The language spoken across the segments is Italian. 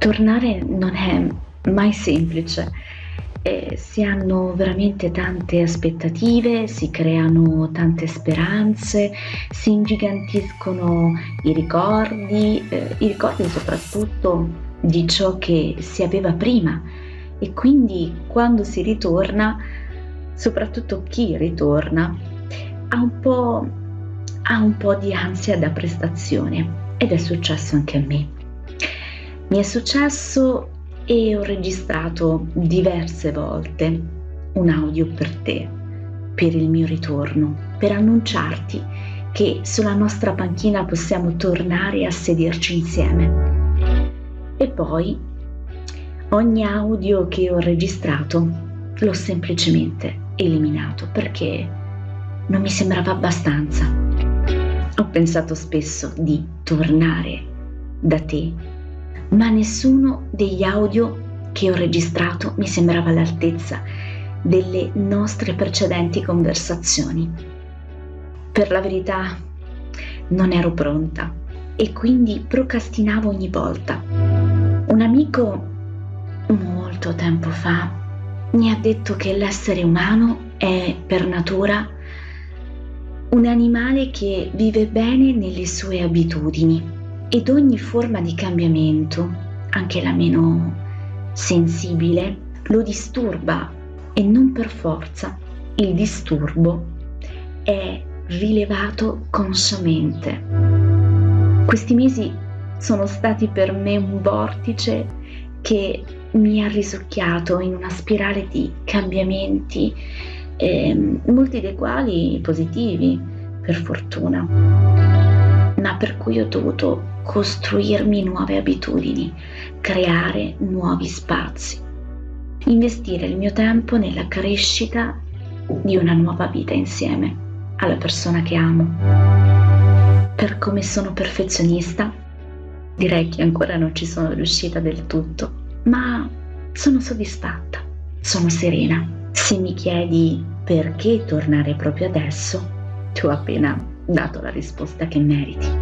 tornare non è mai semplice. Eh, si hanno veramente tante aspettative, si creano tante speranze, si ingigantiscono i ricordi, eh, i ricordi soprattutto di ciò che si aveva prima e quindi quando si ritorna, soprattutto chi ritorna, ha un po', ha un po di ansia da prestazione ed è successo anche a me. Mi è successo e ho registrato diverse volte un audio per te, per il mio ritorno, per annunciarti che sulla nostra panchina possiamo tornare a sederci insieme. E poi ogni audio che ho registrato l'ho semplicemente eliminato perché non mi sembrava abbastanza. Ho pensato spesso di tornare da te, ma nessuno degli audio che ho registrato mi sembrava all'altezza delle nostre precedenti conversazioni. Per la verità non ero pronta e quindi procrastinavo ogni volta. Un amico molto tempo fa mi ha detto che l'essere umano è per natura un animale che vive bene nelle sue abitudini ed ogni forma di cambiamento, anche la meno sensibile, lo disturba e non per forza il disturbo è rilevato consciamente. Questi mesi sono stati per me un vortice che mi ha risucchiato in una spirale di cambiamenti eh, molti dei quali positivi, per fortuna, ma per cui ho dovuto costruirmi nuove abitudini, creare nuovi spazi, investire il mio tempo nella crescita di una nuova vita insieme alla persona che amo. Per come sono perfezionista, direi che ancora non ci sono riuscita del tutto, ma sono soddisfatta, sono serena se mi chiedi perché tornare proprio adesso, ti ho appena dato la risposta che meriti.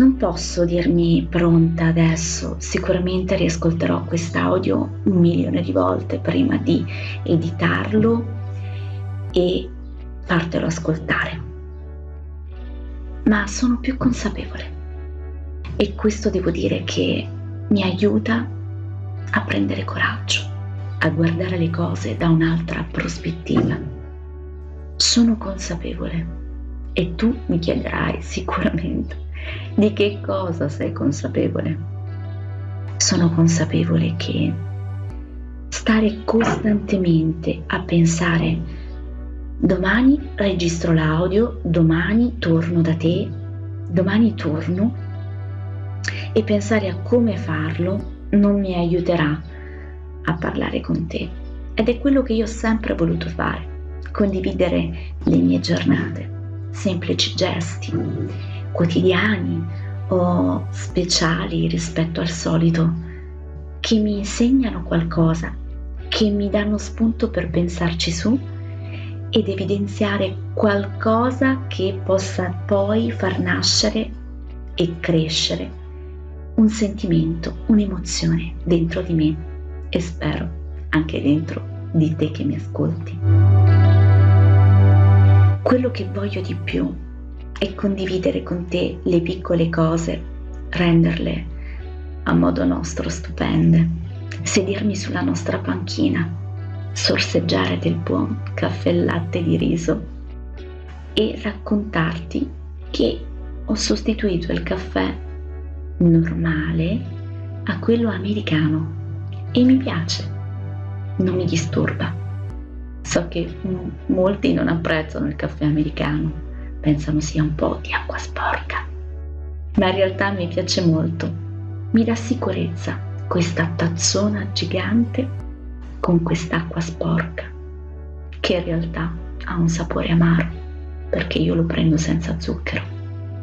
Non posso dirmi pronta adesso, sicuramente riascolterò quest'audio un milione di volte prima di editarlo e fartelo ascoltare. Ma sono più consapevole e questo devo dire che mi aiuta a prendere coraggio a guardare le cose da un'altra prospettiva. Sono consapevole e tu mi chiederai sicuramente di che cosa sei consapevole. Sono consapevole che stare costantemente a pensare domani registro l'audio, domani torno da te, domani torno e pensare a come farlo non mi aiuterà a parlare con te. Ed è quello che io ho sempre voluto fare, condividere le mie giornate, semplici gesti, quotidiani o speciali rispetto al solito, che mi insegnano qualcosa, che mi danno spunto per pensarci su ed evidenziare qualcosa che possa poi far nascere e crescere un sentimento, un'emozione dentro di me e spero anche dentro di te che mi ascolti. Quello che voglio di più è condividere con te le piccole cose, renderle a modo nostro stupende, sedermi sulla nostra panchina, sorseggiare del buon caffè e latte di riso e raccontarti che ho sostituito il caffè normale a quello americano e mi piace, non mi disturba. So che molti non apprezzano il caffè americano, pensano sia un po' di acqua sporca, ma in realtà mi piace molto. Mi dà sicurezza questa tazzona gigante con quest'acqua sporca, che in realtà ha un sapore amaro, perché io lo prendo senza zucchero,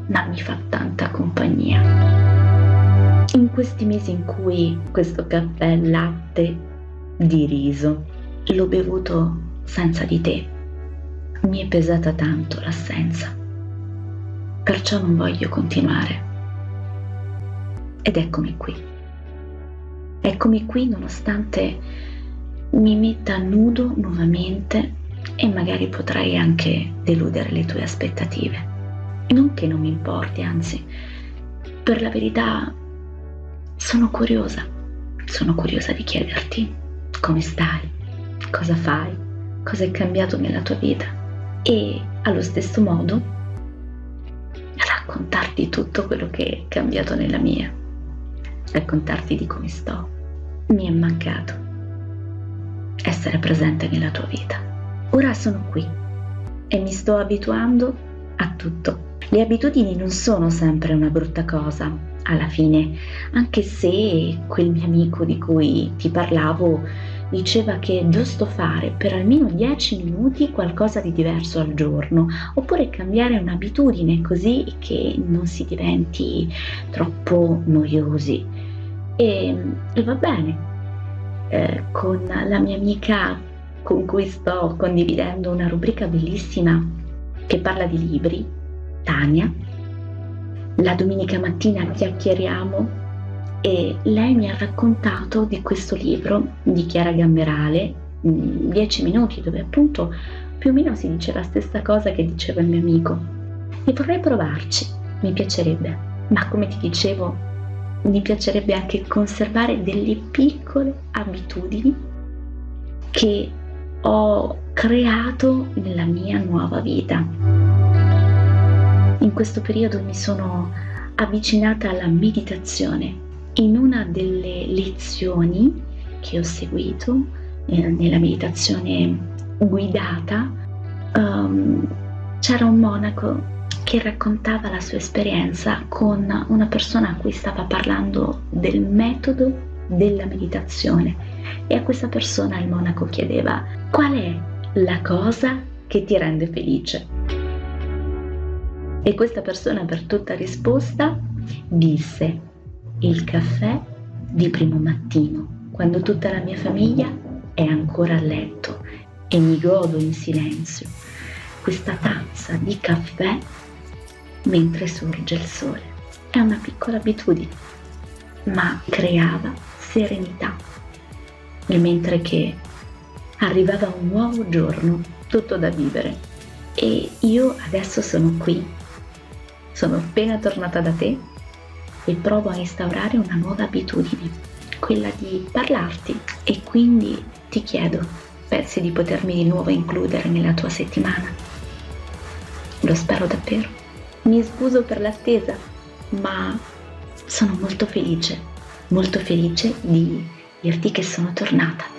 ma mi fa tanta compagnia. In questi mesi in cui questo caffè latte di riso l'ho bevuto senza di te, mi è pesata tanto l'assenza. Perciò non voglio continuare. Ed eccomi qui, Eccomi qui nonostante mi metta nudo nuovamente e magari potrai anche deludere le tue aspettative. Non che non mi importi, anzi, per la verità sono curiosa, sono curiosa di chiederti come stai, cosa fai, cosa è cambiato nella tua vita e allo stesso modo raccontarti tutto quello che è cambiato nella mia, raccontarti di come sto. Mi è mancato essere presente nella tua vita. Ora sono qui e mi sto abituando a tutto. Le abitudini non sono sempre una brutta cosa, alla fine, anche se quel mio amico di cui ti parlavo diceva che è giusto fare per almeno 10 minuti qualcosa di diverso al giorno, oppure cambiare un'abitudine così che non si diventi troppo noiosi. E, e va bene, eh, con la mia amica con cui sto condividendo una rubrica bellissima che parla di libri, Tania. La domenica mattina chiacchieriamo e lei mi ha raccontato di questo libro di Chiara Gamberale, 10 minuti, dove appunto più o meno si dice la stessa cosa che diceva il mio amico. E vorrei provarci, mi piacerebbe, ma come ti dicevo, mi piacerebbe anche conservare delle piccole abitudini che ho creato nella mia nuova vita. In questo periodo mi sono avvicinata alla meditazione. In una delle lezioni che ho seguito eh, nella meditazione guidata um, c'era un monaco che raccontava la sua esperienza con una persona a cui stava parlando del metodo della meditazione e a questa persona il monaco chiedeva qual è la cosa che ti rende felice. E questa persona per tutta risposta disse il caffè di primo mattino, quando tutta la mia famiglia è ancora a letto e mi godo in silenzio questa tazza di caffè mentre sorge il sole. È una piccola abitudine, ma creava serenità. E mentre che arrivava un nuovo giorno, tutto da vivere. E io adesso sono qui, sono appena tornata da te e provo a instaurare una nuova abitudine, quella di parlarti. E quindi ti chiedo, pensi di potermi di nuovo includere nella tua settimana? Lo spero davvero. Mi scuso per l'attesa, ma sono molto felice, molto felice di dirti che sono tornata.